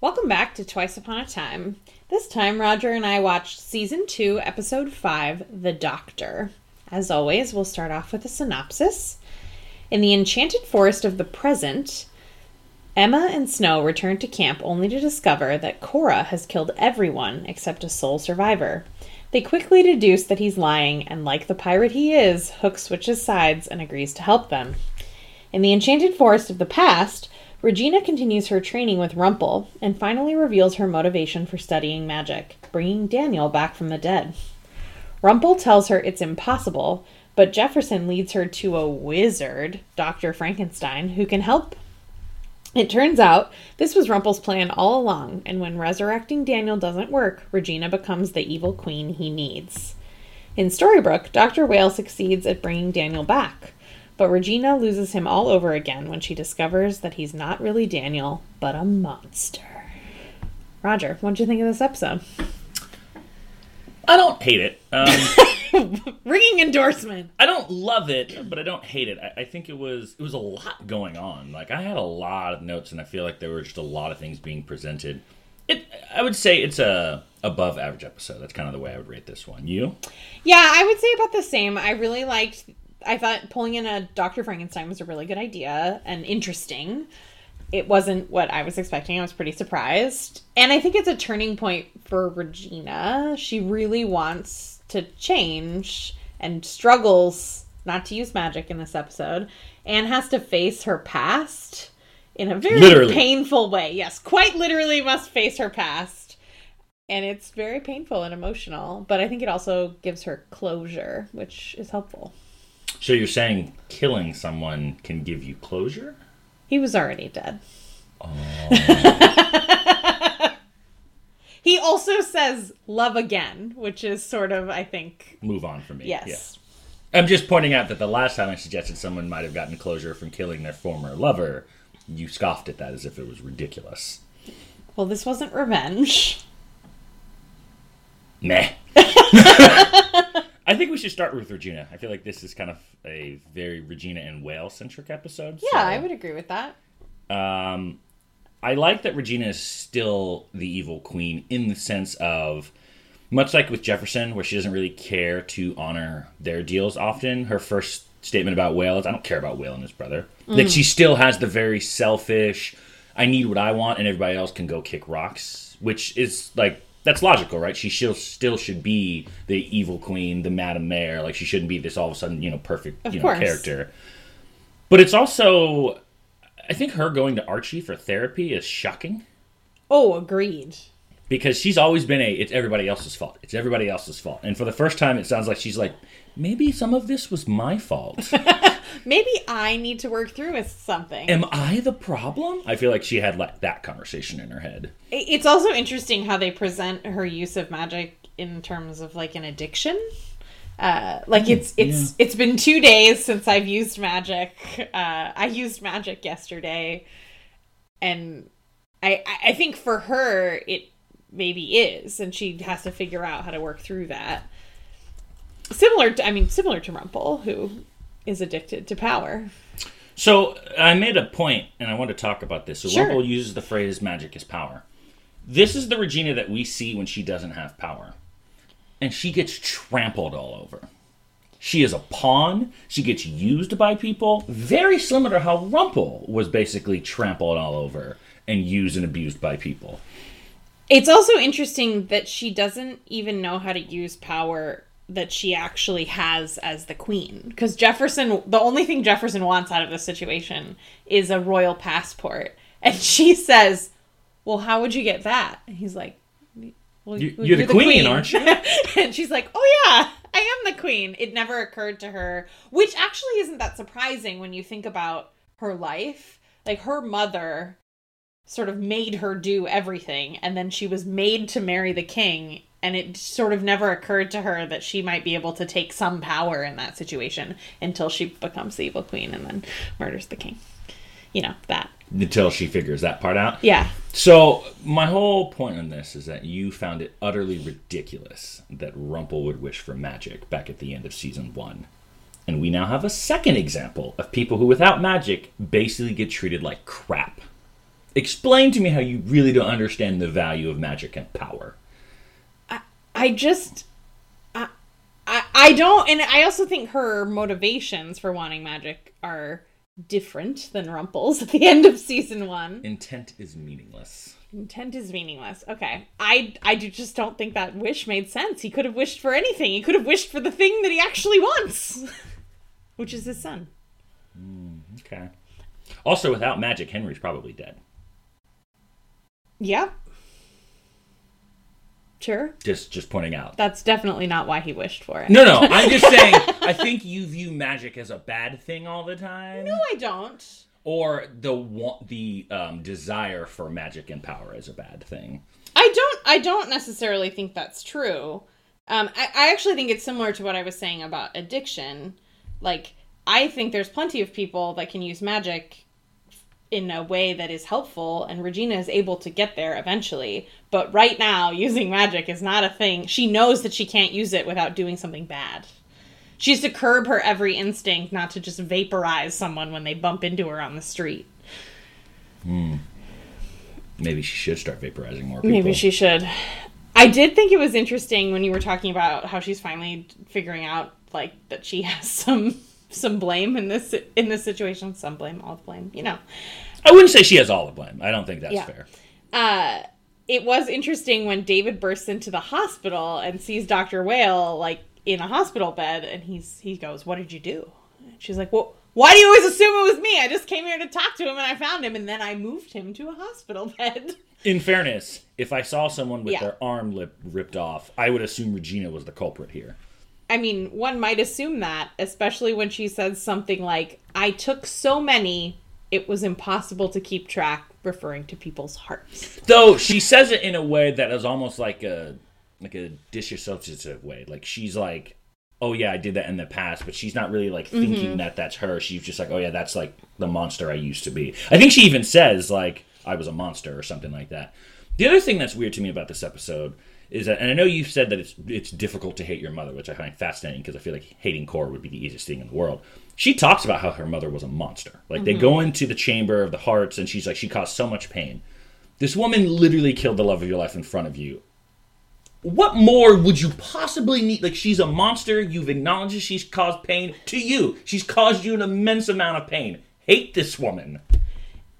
Welcome back to Twice Upon a Time. This time, Roger and I watched Season 2, Episode 5, The Doctor. As always, we'll start off with a synopsis. In the enchanted forest of the present, Emma and Snow return to camp only to discover that Cora has killed everyone except a sole survivor. They quickly deduce that he's lying, and like the pirate he is, Hook switches sides and agrees to help them. In the enchanted forest of the past, Regina continues her training with Rumple and finally reveals her motivation for studying magic, bringing Daniel back from the dead. Rumple tells her it's impossible, but Jefferson leads her to a wizard, Dr. Frankenstein, who can help. It turns out this was Rumple's plan all along, and when resurrecting Daniel doesn't work, Regina becomes the evil queen he needs. In Storybrooke, Dr. Whale succeeds at bringing Daniel back, but Regina loses him all over again when she discovers that he's not really Daniel, but a monster. Roger, what'd you think of this episode? I don't hate it. Um, Ringing endorsement. I don't love it, but I don't hate it. I, I think it was it was a lot going on. Like I had a lot of notes, and I feel like there were just a lot of things being presented. It I would say it's a above average episode. That's kind of the way I would rate this one. You? Yeah, I would say about the same. I really liked. I thought pulling in a Dr. Frankenstein was a really good idea and interesting. It wasn't what I was expecting. I was pretty surprised. And I think it's a turning point for Regina. She really wants to change and struggles not to use magic in this episode and has to face her past in a very Literally. painful way. Yes, quite literally must face her past. And it's very painful and emotional, but I think it also gives her closure, which is helpful. So you're saying killing someone can give you closure? He was already dead. Oh. he also says love again, which is sort of, I think, Move on for me. yes. Yeah. I'm just pointing out that the last time I suggested someone might have gotten closure from killing their former lover, you scoffed at that as if it was ridiculous. Well, this wasn't revenge. Meh. I think we should start with Regina. I feel like this is kind of a very Regina and whale centric episode. Yeah, I would agree with that. Um, I like that Regina is still the evil queen in the sense of, much like with Jefferson, where she doesn't really care to honor their deals often. Her first statement about Whale is, I don't care about Whale and his brother. Like, she still has the very selfish, I need what I want, and everybody else can go kick rocks, which is like, that's logical, right? She still, still should be the evil queen, the Madame Mayor. Like, she shouldn't be this all of a sudden, you know, perfect you know, character. But it's also, I think her going to Archie for therapy is shocking Oh, agreed. because she's always been a it's everybody else's fault. It's everybody else's fault. And for the first time it sounds like she's like maybe some of this was my fault. Maybe I need to work through with something. Am I the problem? I feel like she had like that conversation in her head. It's also interesting how they present her use of magic in terms of like an addiction. Uh, like it's it's it's been two days since I've used magic. Uh, I used magic yesterday, and I I- I think for her it maybe is, and she has to figure out how to work through that. Similar, to, I mean, similar to Rumple, who is addicted to power. So I made a point and I want to talk about this. So Sure. Rumple uses the phrase magic is power. This is the Regina that we see when she doesn't have power. And she gets trampled all over. She is a pawn. She gets used by people. Very similar to how Rumple was basically trampled all over and used and abused by people. It's also interesting that she doesn't even know how to use power that she actually has as the queen. Because Jefferson, the only thing Jefferson wants out of this situation is a royal passport. And she says, Well, how would you get that? And he's like, well, You- well, you're the queen, aren't you? and she's like, Oh, yeah, I am the queen. It never occurred to her, which actually isn't that surprising when you think about her life. Like, her mother sort of made her do everything and then she was made to marry the king and it sort of never occurred to her that she might be able to take some power in that situation until she becomes the evil queen and then murders the king you know that Until she figures that part out. yeah So my whole point on this is that you found it utterly ridiculous that Rumple would wish for magic back at the end of season one. And we now have a second example of people who, without magic, basically get treated like crap. Explain to me how you really don't understand the value of magic and power. I just I, I I don't and I also think her motivations for wanting magic are different than Rumple's at the end of season 1. Intent is meaningless. Intent is meaningless. Okay. I I do just don't think that wish made sense. He could have wished for anything. He could have wished for the thing that he actually wants, which is his son. Mm, okay. Also, without magic, Henry's probably dead. Yeah. Sure. Just just pointing out. That's definitely not why he wished for it. No, no. I'm just saying. I think you view magic as a bad thing all the time, No, I don't. or the wa- the um, desire for magic and power as a bad thing. I don't I don't necessarily think that's true. Um, I, I actually think it's similar to what I was saying about addiction. Like, I think there's plenty of people that can use magic in a way that is helpful, and Regina is able to get there eventually. But right now, using magic is not a thing. She knows that she can't use it without doing something bad. She has to curb her every instinct not to just vaporize someone when they bump into her on the street. Hmm. Maybe she should start vaporizing more people. Maybe she should. I did think it was interesting when you were talking about how she's finally figuring out like that she has some some blame in this in this situation. Some blame, all the blame, you know. I wouldn't say she has all the blame. I don't think that's Yeah. fair. Uh it was interesting when David bursts into the hospital and sees Dr. Whale like in a hospital bed and he's he goes, "What did you do?" And she's like, "Well, why do you always assume it was me? I just came here to talk to him and I found him and then I moved him to a hospital bed." In fairness, if I saw someone with Yeah. their arm lip ripped off, I would assume Regina was the culprit here. I mean, one might assume that, especially when she says something like, I took so many, it was impossible to keep track, referring to people's hearts. Though she says it in a way that is almost like a like a disassociative way. Like she's like, "Oh yeah, I did that in the past," but she's not really like thinking mm-hmm. that that's her. She's just like, "Oh yeah, that's like the monster I used to be." I think she even says like, "I was a monster" or something like that. The other thing that's weird to me about this episode is that, and I know you've said that it's it's difficult to hate your mother, which I find fascinating because I feel like hating Cora would be the easiest thing in the world. She talks about how her mother was a monster. Like they mm-hmm. go into the chamber of the hearts, and she's like, she caused so much pain. This woman literally killed the love of your life in front of you. What more would you possibly need? Like, she's a monster. You've acknowledged that she's caused pain to you. She's caused you an immense amount of pain. Hate this woman.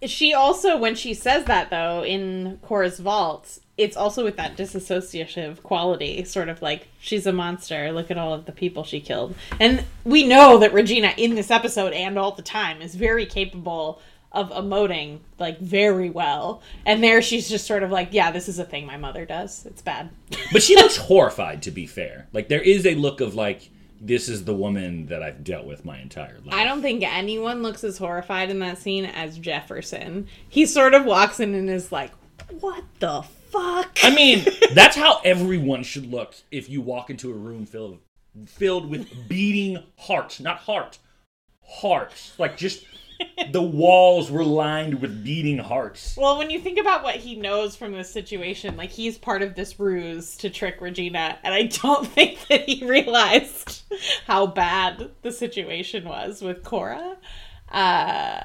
She also, when she says that, though, in Cora's vault, it's also with that disassociative quality, sort of like, she's a monster, look at all of the people she killed. And we know that Regina, in this episode and all the time, is very capable of emoting, like, very well. And there she's just sort of like, yeah, this is a thing my mother does. It's bad. But she looks horrified, to be fair. Like, there is a look of, like, this is the woman that I've dealt with my entire life. I don't think anyone looks as horrified in that scene as Jefferson. He sort of walks in and is like, what the fuck? I mean, that's how everyone should look if you walk into a room filled filled with beating hearts, not heart, hearts. Like just the walls were lined with beating hearts. Well, when you think about what he knows from this situation, like he's part of this ruse to trick Regina, and I don't think that he realized how bad the situation was with Cora. Uh,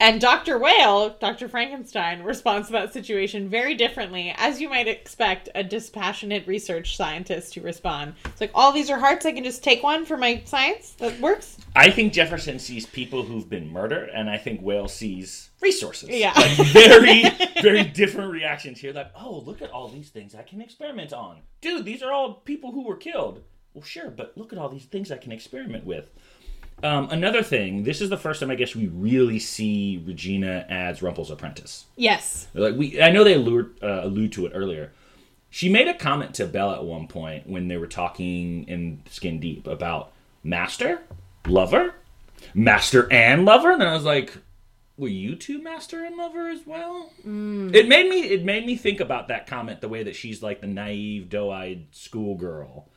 and Dr. Whale, Dr. Frankenstein, responds to that situation very differently, as you might expect a dispassionate research scientist to respond. It's like, all these are hearts, I can just take one for my science? That works? I think Jefferson sees people who've been murdered, and I think Whale sees resources. Yeah. Like very, very different reactions here. Like, oh, look at all these things I can experiment on. Dude, these are all people who were killed. Well, sure, but look at all these things I can experiment with. Um, another thing, this is the first time I guess we really see Regina as Rumple's apprentice. Yes. Like we, I know they allude, uh, allude to it earlier. She made a comment to Belle at one point when they were talking in Skin Deep about master, lover, master and lover, and I was like, "Were you two master and lover as well?" It made me, it made me think about that comment, the way that she's like the naive, doe-eyed schoolgirl,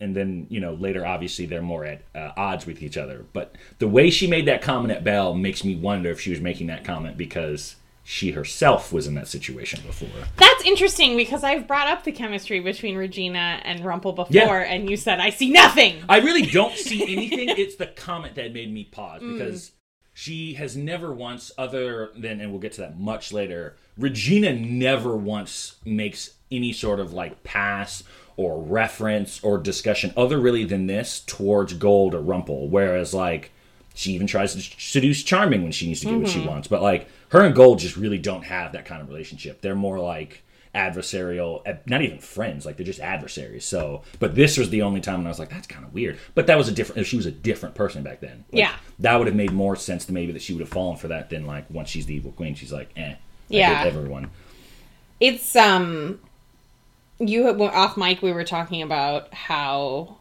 and then you know later, obviously they're more at uh, odds with each other. But the way she made that comment at Belle makes me wonder if she was making that comment because she herself was in that situation before. That's interesting because I've brought up the chemistry between Regina and Rumple before, Yeah. and you said, I see nothing. I really don't see anything. It's the comment that made me pause Mm. because she has never once, other than, and we'll get to that much later, Regina never once makes any sort of like pass or reference or discussion other really than this towards Gold or Rumple. Whereas like she even tries to seduce Charming when she needs to get what she wants. But like her and Gold just really don't have that kind of relationship. They're more like adversarial, eh, not even friends. Like they're just adversaries. So, but this was the only time when I was like, that's kind of weird. But that was a different. If she was a different person back then, Like, Yeah. that would have made more sense to maybe that she would have fallen for that than like once she's the evil queen, she's like, eh, I Yeah. everyone. It's um you off mic we were talking about how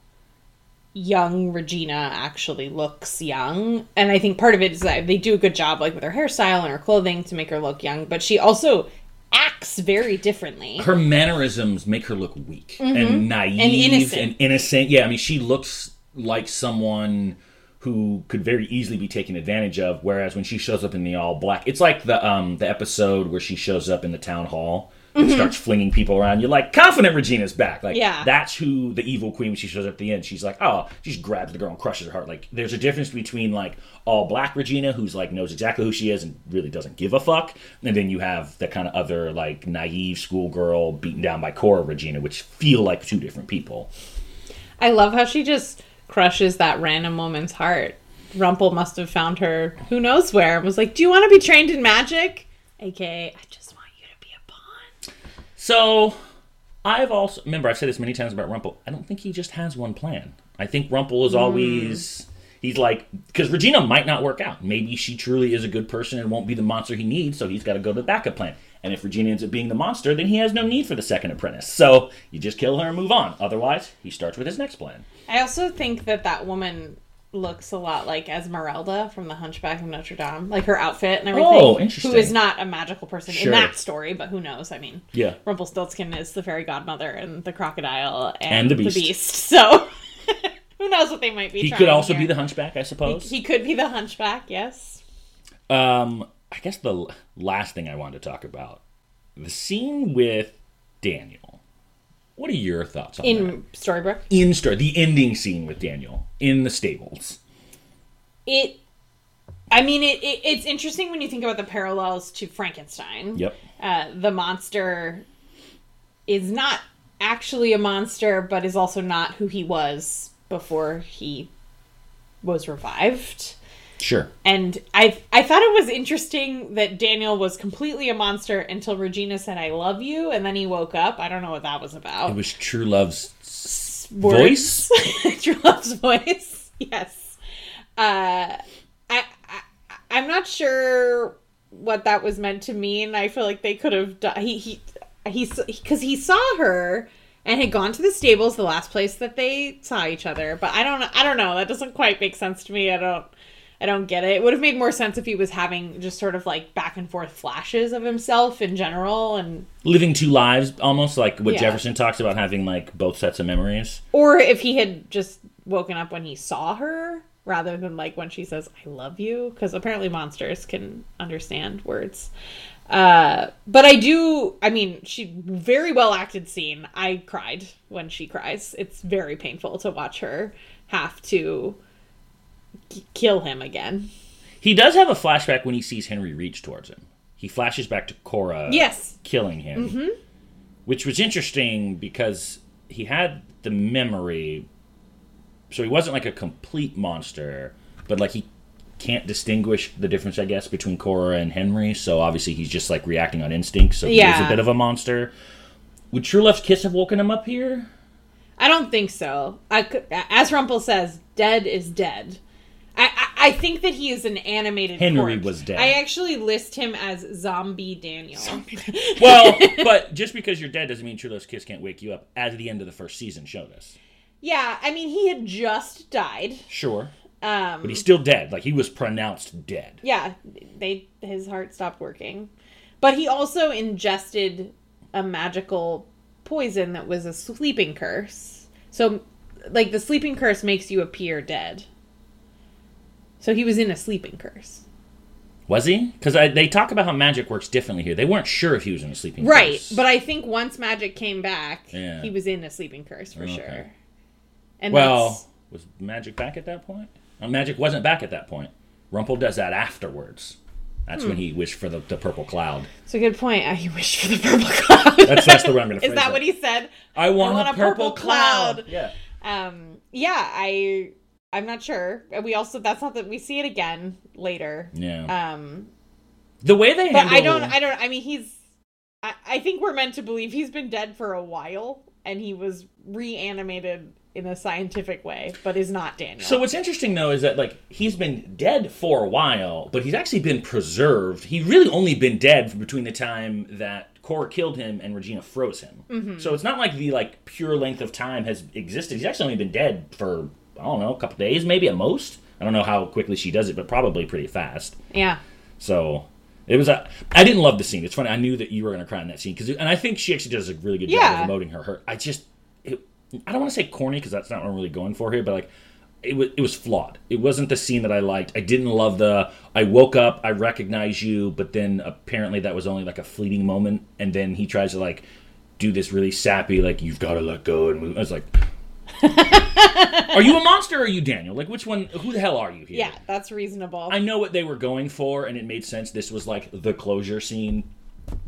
young Regina actually looks young and I think part of it is that they do a good job like with her hairstyle and her clothing to make her look young but she also acts very differently. her mannerisms make her look weak and naive Mm-hmm. And innocent. and innocent. Yeah, I mean, she looks like someone who could very easily be taken advantage of. Whereas when she shows up in the all black, it's like the um the episode where she shows up in the town hall. And starts flinging people around. You're like, confident Regina's back. Like, Mm-hmm. Yeah. that's who the evil queen when she shows up at the end. She's like, oh, she just grabs the girl and crushes her heart. Like, there's a difference between like all black Regina, who's like knows exactly who she is and really doesn't give a fuck, and then you have the kind of other like naive schoolgirl beaten down by Cora Regina, which feel like two different people. I love how she just crushes that random woman's heart. Rumple must have found her who knows where and was like, "Do you want to be trained in magic?" AKA, I just want you to be a pawn. So, I've also remember I've said this many times about Rumple. I don't think he just has one plan. I think Rumple is always hmm. he's like because Regina might not work out. Maybe she truly is a good person and won't be the monster he needs, so he's got to go to the backup plan. And if Regina ends up being the monster, then he has no need for the second apprentice. So you just kill her and move on. Otherwise, he starts with his next plan. I also think that that woman looks a lot like Esmeralda from The Hunchback of Notre Dame, like her outfit and everything. Oh, interesting. Who is not a magical person Sure. in that story, but who knows? I mean, Yeah. Rumpelstiltskin is the fairy godmother and the crocodile and, And the beast. So who knows what they might be? He could also here. be the hunchback, I suppose. He could be the Hunchback. Yes. Um, I guess the last thing I wanted to talk about the scene with Daniel. What are your thoughts on that? In Storybrooke, In story, the ending scene with Daniel in the stables. it. I mean, it, it. It's interesting when you think about the parallels to Frankenstein. Yep. uh, the monster is not actually a monster, but is also not who he was before he was revived. Sure. And I I thought it was interesting that Daniel was completely a monster until Regina said "I love you," and then he woke up. I don't know what that was about. It was True Love's s- voice. True Love's voice. Yes. Uh, I, I I'm not sure what that was meant to mean. I feel like they could have done. He he he because he saw her and had gone to the stables, the last place that they saw each other. But I don't I don't know. That doesn't quite make sense to me. I don't. I don't get it. It would have made more sense if he was having just sort of like back and forth flashes of himself in general and Living two lives, almost like what Yeah. Jefferson talks about having like both sets of memories. Or if he had just woken up when he saw her rather than like when she says I love you because apparently monsters can understand words. Uh but I do I mean she very well acted scene. I cried when she cries. It's very painful to watch her have to kill him again. He does have a flashback when he sees Henry reach towards him. He flashes back to Cora Yes. killing him, mm-hmm. which was interesting because he had the memory, so he wasn't like a complete monster, but like he can't distinguish the difference, I guess, between Cora and Henry. So obviously he's just like reacting on instinct. So Yeah. a bit of a monster. Would True Love's kiss have woken him up here? I don't think so. I as Rumpel says, dead is dead. I, I, I think that he is an animated. Henry corpse. was dead. I actually list him as Zombie Daniel. Well, but just because you're dead doesn't mean True Love's kiss can't wake you up, as the end of the first season showed us. yeah, I mean he had just died. Sure. Um, But he's still dead. Like he was pronounced dead. yeah, they his heart stopped working, but he also ingested a magical poison that was a sleeping curse. So, like the sleeping curse makes you appear dead. So he was in a sleeping curse. Was he? Because they talk about how magic works differently here. They weren't sure if he was in a sleeping Right, curse. Right, but I think once magic came back, Yeah. he was in a sleeping curse for Okay. sure. And well, that's, was magic back at that point? Uh, magic wasn't back at that point. Rumpel does that afterwards. That's Hmm. when he wished for the, the purple cloud. It's a good point. I wish for the purple cloud. That's that's the way I'm going to Is that it. what he said? I want, want a, a purple, purple cloud. cloud. Yeah. Um, yeah, I I'm not sure. We also that's not that we see it again later. Yeah. Um, the way they but I don't I don't I mean he's I, I think we're meant to believe he's been dead for a while and he was reanimated in a scientific way, but is not Daniel. So what's interesting though is that like he's been dead for a while, but he's actually been preserved. He really only been dead between the time that Cora killed him and Regina froze him. Mm-hmm. So it's not like the like pure length of time has existed. He's actually only been dead for I don't know a couple days, maybe at most. I don't know how quickly she does it, but probably pretty fast. yeah. So it was a. I didn't love the scene. It's funny. I knew that you were going to cry in that scene because, and I think she actually does a really good job of emoting her hurt. I just, it, I don't want to say corny because that's not what I'm really going for here, but like, it was it was flawed. It wasn't the scene that I liked. I didn't love the. I woke up, I recognize you, but then apparently that was only like a fleeting moment, and then he tries to like do this really sappy, like you've got to let go and move. I was like. are you a monster or are you Daniel? Like, which one? Who the hell are you here? Yeah, that's reasonable. I know what they were going for, and it made sense. This was like the closure scene,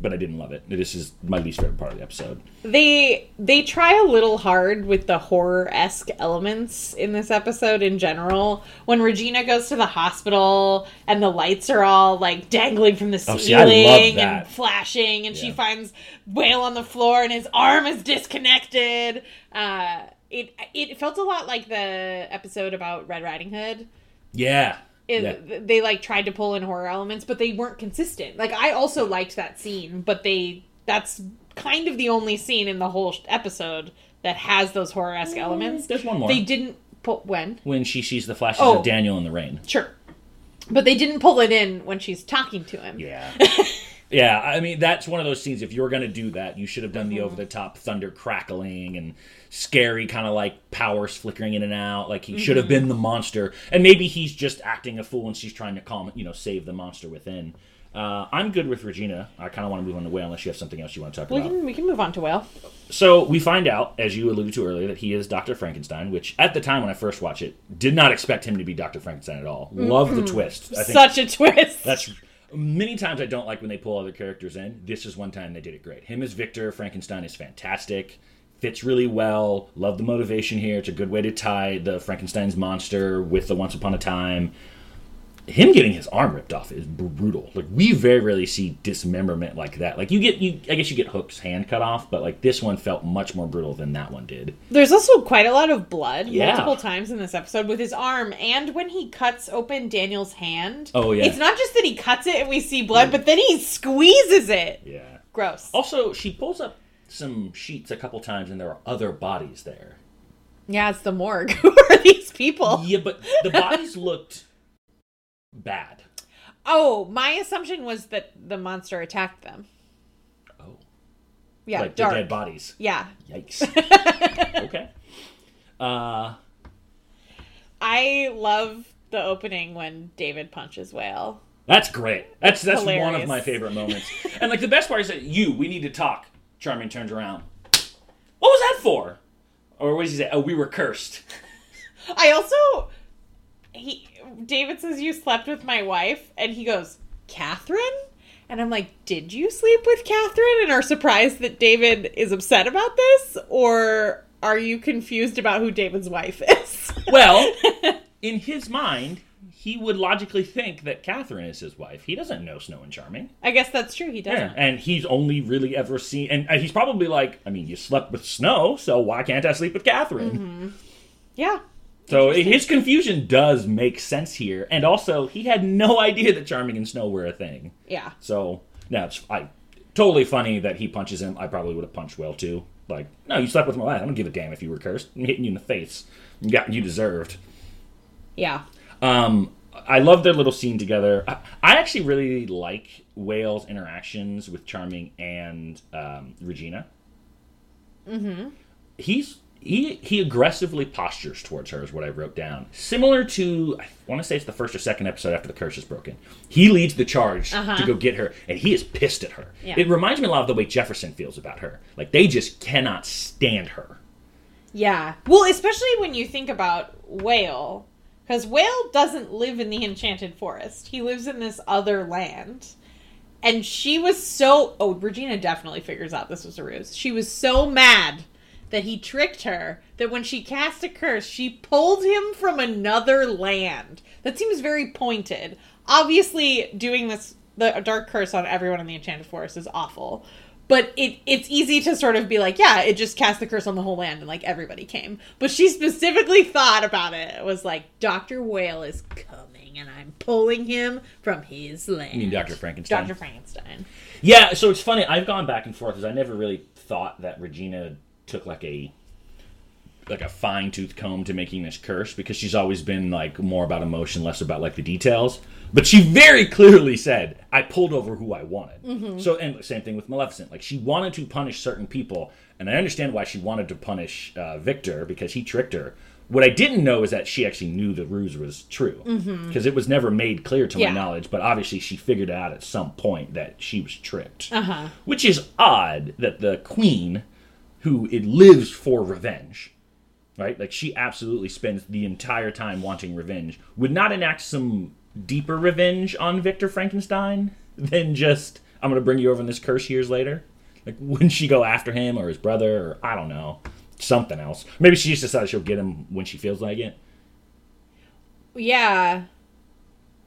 but I didn't love it. This is my least favorite part of the episode. they they try a little hard with the horror esque elements in this episode in general. When Regina goes to the hospital and the lights are all like dangling from the Oh, ceiling see, I love that. and flashing, and she finds Whale on the floor and his arm is disconnected. Uh, it it felt a lot like the episode about Red Riding Hood. Yeah. It, yeah. They like tried to pull in horror elements, but they weren't consistent. Like I also liked that scene, but they that's kind of the only scene in the whole episode that has those horror esque mm, elements. There's one more. They didn't put when when she sees the flashes Oh. of Daniel in the rain. sure, but they didn't pull it in when she's talking to him. Yeah. yeah, I mean, that's one of those scenes. If you're going to do that, you should have done the Mm-hmm. over the top thunder crackling and scary kind of like powers flickering in and out. Like he should have Mm-hmm. been the monster. And maybe he's just acting a fool and she's trying to calm, you know, save the monster within. Uh, I'm good with Regina. I kind of want to move on to Whale unless you have something else you want to talk We about. can we can move on to Whale. So we find out, as you alluded to earlier, that he is Dr. Frankenstein, which at the time when I first watched it, did not expect him to be Dr. Frankenstein at all. Love the twist. I think Such a twist. that's many times I don't like when they pull other characters in. This is one time they did it great. Him as Victor Frankenstein is fantastic. Fits really well. Love the motivation here. It's a good way to tie the Frankenstein's monster with the Once Upon a Time. Him getting his arm ripped off is brutal. Like we very rarely see dismemberment like that. Like you get you I guess you get Hook's hand cut off, but like this one felt much more brutal than that one did. There's also quite a lot of blood Yeah. multiple times in this episode with his arm, and when he cuts open Daniel's hand. Oh, yeah. It's not just that he cuts it and we see blood, but then he squeezes it. Yeah. Gross. Also, she pulls up some sheets a couple times and there are other bodies there. Yeah, it's the morgue. Who are these people? Yeah, but the bodies looked bad. Oh, my assumption was that the monster attacked them. Oh, Yeah, like dark. the dead bodies. Yeah. Yikes. okay. Uh, I love the opening when David punches Whale. that's great. That's that's one of my favorite moments. and like the best part is that you, we need to talk. Charming turns around. What was that for? Or what did he say? Oh, we were cursed. I also he David says you slept with my wife and he goes, "Catherine?" And I'm like, "Did you sleep with Catherine?" and are surprised that David is upset about this or are you confused about who David's wife is? Well, in his mind, he would logically think that Catherine is his wife. He doesn't know Snow and Charming. I guess that's true. He doesn't. Yeah, and he's only really ever seen, and and he's probably like, I mean, you slept with Snow, so why can't I sleep with Catherine? Mm-hmm. Yeah. So his confusion does make sense here, and also he had no idea that Charming and Snow were a thing. Yeah. So now it's I totally funny that he punches him. I probably would have punched well too. Like, no, you slept with my wife. I don't give a damn if you were cursed. I'm hitting you in the face. You got you deserved. Yeah. Um, I love their little scene together. I, I actually really like Whale's interactions with Charming and um, Regina. Mm-hmm. He's he he aggressively postures towards her is what I wrote down. Similar to I want to say it's the first or second episode after the curse is broken. He leads the charge Uh-huh. to go get her, and he is pissed at her. Yeah. It reminds me a lot of the way Jefferson feels about her. Like they just cannot stand her. Yeah. Well, especially when you think about Whale, Because Whale doesn't live in the Enchanted Forest. He lives in this other land. And she was so. Oh, Regina definitely figures out this was a ruse. She was so mad that he tricked her that when she cast a curse, she pulled him from another land. That seems very pointed. Obviously, doing this, the dark curse on everyone in the Enchanted Forest is awful. But it it's easy to sort of be like, yeah, it just cast the curse on the whole land and like everybody came. But she specifically thought about it. It was like, Dr. Whale is coming and I'm pulling him from his land. You mean Dr. Frankenstein? Dr. Frankenstein. Yeah, so it's funny. I've gone back and forth because I never really thought that Regina took like a like a fine tooth comb to making this curse because she's always been like more about emotion, less about like the details. But she very clearly said, "I pulled over who I wanted." So, and same thing with Maleficent. Like she wanted to punish certain people, and I understand why she wanted to punish uh, Victor because he tricked her. What I didn't know is that she actually knew the ruse was true because it was never made clear to Yeah. my knowledge. But obviously, she figured out at some point that she was tricked, Uh huh. which is odd that the queen, who it lives for revenge, right? Like she absolutely spends the entire time wanting revenge, would not enact some deeper revenge on Victor Frankenstein than just I'm going to bring you over in this curse years later. Like wouldn't she go after him or his brother or I don't know something else? Maybe she just decided she'll get him when she feels like it. Yeah.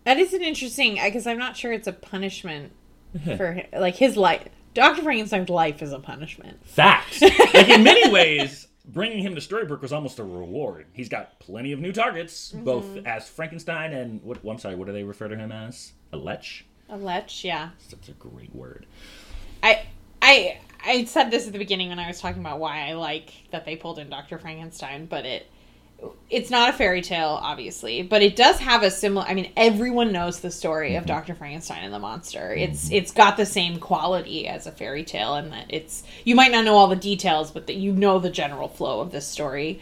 That is an interesting, because I'm not sure it's a punishment for like his life. Dr. Frankenstein's life is a punishment. Facts. like in many ways, bringing him to Storybrooke was almost a reward. He's got plenty of new targets, both mm-hmm. as Frankenstein and what? Well, I'm sorry, what do they refer to him as? A lech. A lech, yeah. Such a great word. I I I said this at the beginning when I was talking about why I like that they pulled in Dr. Frankenstein, but it it's not a fairy tale, obviously, but it does have a similar. I mean, everyone knows the story of mm-hmm. Doctor Frankenstein and the monster. Mm-hmm. It's it's got the same quality as a fairy tale, and that it's you might not know all the details, but that you know the general flow of this story.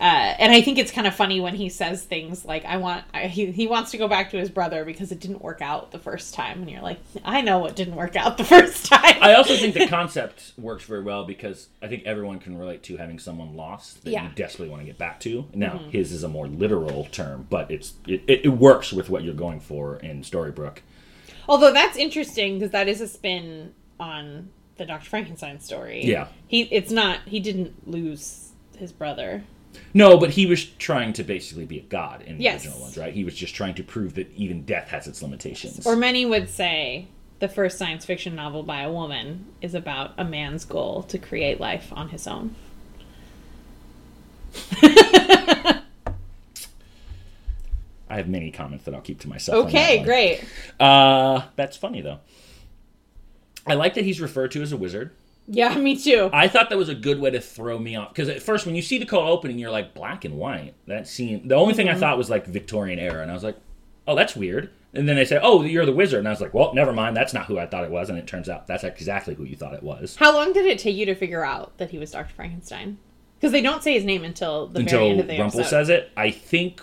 Uh, and I think it's kind of funny when he says things like, "I want," I, he he wants to go back to his brother because it didn't work out the first time, and you're like, "I know what didn't work out the first time." I also think the concept works very well because I think everyone can relate to having someone lost that Yeah. you desperately want to get back to. Now, his is a more literal term, but it's it, it, it works with what you're going for in Storybrooke. Although that's interesting because that is a spin on the Dr. Frankenstein story. Yeah. He it's not he didn't lose his brother. No, but he was trying to basically be a god in the Yes. original ones, right? He was just trying to prove that even death has its limitations. Or many would say the first science fiction novel by a woman is about a man's goal to create life on his own. I have many comments that I'll keep to myself. on Okay, that great. Uh, that's funny though. I like that he's referred to as a wizard. Yeah, me too. I thought that was a good way to throw me off because at first, when you see the cold opening, you're like black and white. That scene. The only thing I mm-hmm. thought was like Victorian era, and I was like, oh, that's weird. And then they say, oh, you're the wizard, and I was like, well, never mind. That's not who I thought it was, and it turns out that's exactly who you thought it was. How long did it take you to figure out that he was Dr. Frankenstein? Because they don't say his name until the very Until end of the Rumpel episode. says it, I think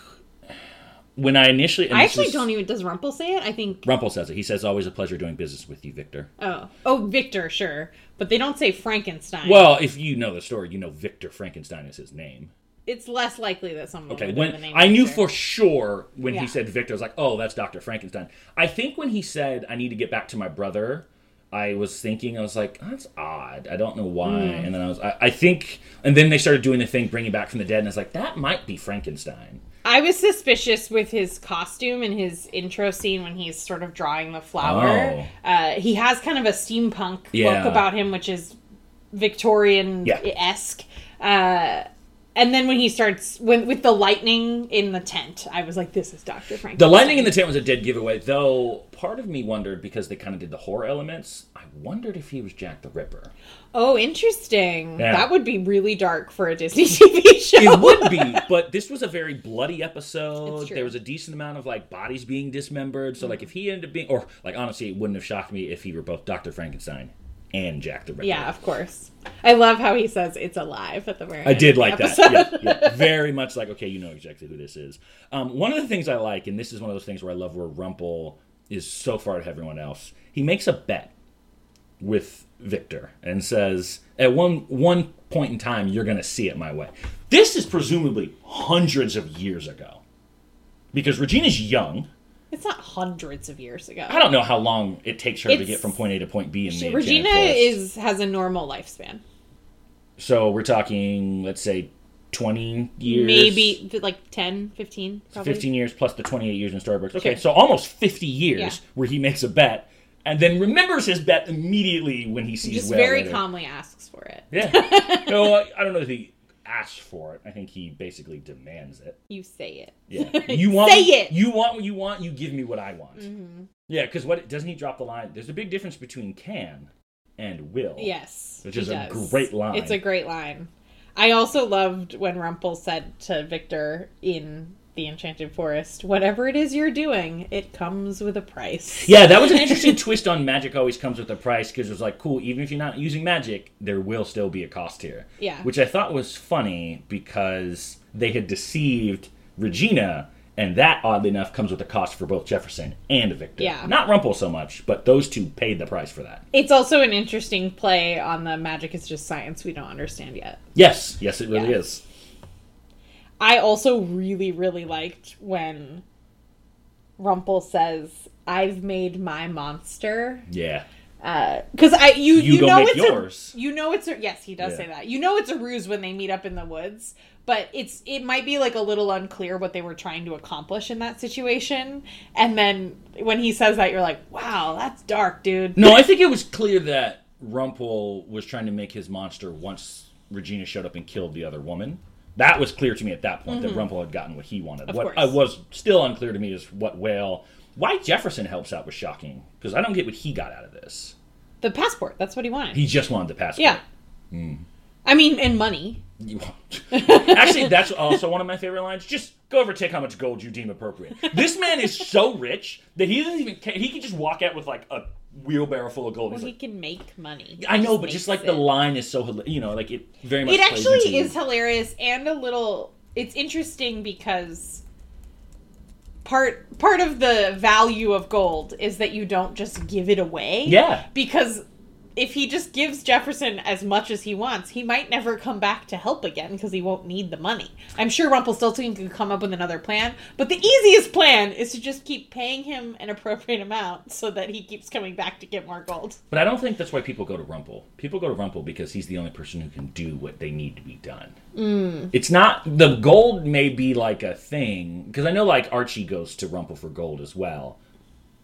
when I initially, I actually was- don't even. Does Rumpel say it? I think. Rumpel says it. He says, always a pleasure doing business with you, Victor. Oh, oh, Victor, sure, but they don't say Frankenstein. Well, if you know the story, you know Victor Frankenstein is his name. it's less likely that someone. Okay, when name I knew for sure when Yeah. he said Victor, I was like, oh, that's Doctor Frankenstein. I think when he said I need to get back to my brother, I was thinking I was like, that's odd. I don't know why. Hmm. And then I was, I, I think, and then they started doing the thing bringing back from the dead, and I was like, that might be Frankenstein. I was suspicious with his costume and his intro scene when he's sort of drawing the flower. Oh. Uh, he has kind of a steampunk Yeah. look about him, which is Victorian esque. Uh, and then when he starts when with the lightning in the tent, I was like, "This is Doctor Frankenstein." The lightning in the tent was a dead giveaway, though. Part of me wondered because they kind of did the horror elements. I wondered if he was Jack the Ripper. Oh, interesting. Yeah. That would be really dark for a Disney TV show. It would be, but this was a very bloody episode. There was a decent amount of like bodies being dismembered. So like mm-hmm. if he ended up being, or like honestly, it wouldn't have shocked me if he were both Doctor Frankenstein and Jack the Ripper. Yeah, of course. I love how he says it's alive at the very. I did like that. Yeah, yeah. Very much like, okay, you know exactly who this is. Um, one of the things I like, and this is one of those things where I love where Rumpel is so far ahead of everyone else. He makes a bet with Victor and says, at one one point in time, you're going to see it my way. This is presumably hundreds of years ago. because Regina's young. It's not hundreds of years ago. I don't know how long it takes her to get from point A to point B in the She- Enchanted Regina is has a normal lifespan. So we're talking, let's say, 20 years. Maybe like 10, 15, probably. 15 years plus the 28 years in Storybrooke. Okay, Sure. so almost 50 years Yeah. where he makes a bet and then remembers his bet immediately when he sees Just Whale very later. calmly asks for it. Yeah. no, I I don't know if he asks for it. I think he basically demands it. You say it. Yeah. You want Say it! Mm-hmm. You want what you want, you give me what I want. Yeah, because what doesn't he drop the line? There's a big difference between can and will. Yes. Which is a great line. It's a great line. I also loved when Rumpel said to Victor in the Enchanted Forest, whatever it is you're doing, it comes with a price. Yeah, that was an interesting twist on magic always comes with a price because it was like, cool, even if you're not using magic, there will still be a cost here. Yeah. Which I thought was funny because they had deceived Regina, and that, oddly enough, comes with a cost for both Jefferson and Victor. Yeah. Not Rumpel so much, but those two paid the price for that. It's also an interesting play on the magic is just science we don't understand yet. Yes, yes, it really Yeah. is. I also really, really liked when Rumpel says, I've made my monster. Yeah. Uh, because I you You you, know it's yours. a you know it's a yes he does Yeah. say that you know it's a ruse when they meet up in the woods but it's it might be like a little unclear what they were trying to accomplish in that situation and then when he says that you're like wow that's dark dude No, I think it was clear that Rumpel was trying to make his monster once Regina showed up and killed the other woman. That was clear to me at that point that Rumpel had gotten what he wanted. Mm-hmm. Of what course. I was still unclear to me is what Whale. Why Jefferson helps out was shocking because I don't get what he got out of this. the passport that's what he wanted He just wanted the passport. yeah Hmm. I mean and money You- Actually, that's also one of my favorite lines. Just go over, take how much gold you deem appropriate. This man is so rich that he doesn't even. Care. He can just walk out with like a wheelbarrow full of gold. well, he like, can make money I know, but just like the line is so, you know, like it very much. it actually is hilarious and a little it's interesting because part part of the value of gold is that you don't just give it away Yeah. because if he just gives Jefferson as much as he wants, he might never come back to help again because he won't need the money. I'm sure Rumpelstiltskin could come up with another plan, but the easiest plan is to just keep paying him an appropriate amount so that he keeps coming back to get more gold. But I don't think that's why people go to Rumple. People go to Rumple because he's the only person who can do what they need to be done. Mm. It's not the gold may be like a thing because I know like Archie goes to Rumple for gold as well.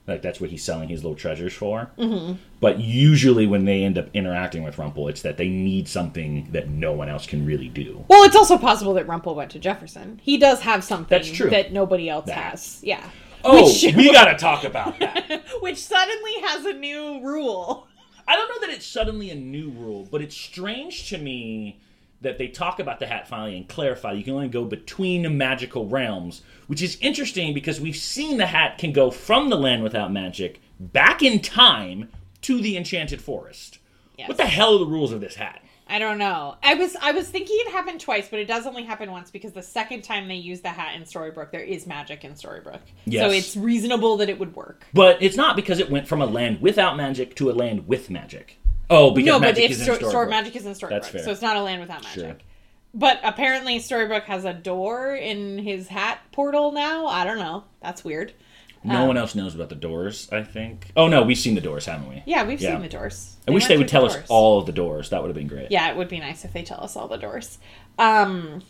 Like that's what he's selling his little treasures for. Mm-hmm. But usually when they end up interacting with Rumple, it's that they need something that no one else can really do. Well, it's also possible that Rumpel went to Jefferson. He does have something That's true. that nobody else That. has. Yeah. Oh, Which- we got to talk about that. Which suddenly has a new rule. I don't know that it's suddenly a new rule, but it's strange to me that they talk about the hat finally and clarify you can only go between magical realms, which is interesting because we've seen the hat can go from the land without magic back in time to the enchanted forest. Yes. What the hell are the rules of this hat? I don't know. I was I was thinking it happened twice, but it does only happen once because the second time they use the hat in Storybrooke, there is magic in Storybrooke. Yes. So it's reasonable that it would work. But it's not because it went from a land without magic to a land with magic. Oh, because no, but if is in Stor- Store magic is in Storybrooke, That's fair. so it's not a land without magic. Sure. But apparently Storybrooke has a door in his hat portal now. I don't know. That's weird. No one else knows about the doors, I think. Oh no, we've seen the doors, haven't we? Yeah, we've Yeah. seen the doors. I wish they would tell the us all of the doors. That would have been great. Yeah, it would be nice if they tell us all the doors. Um,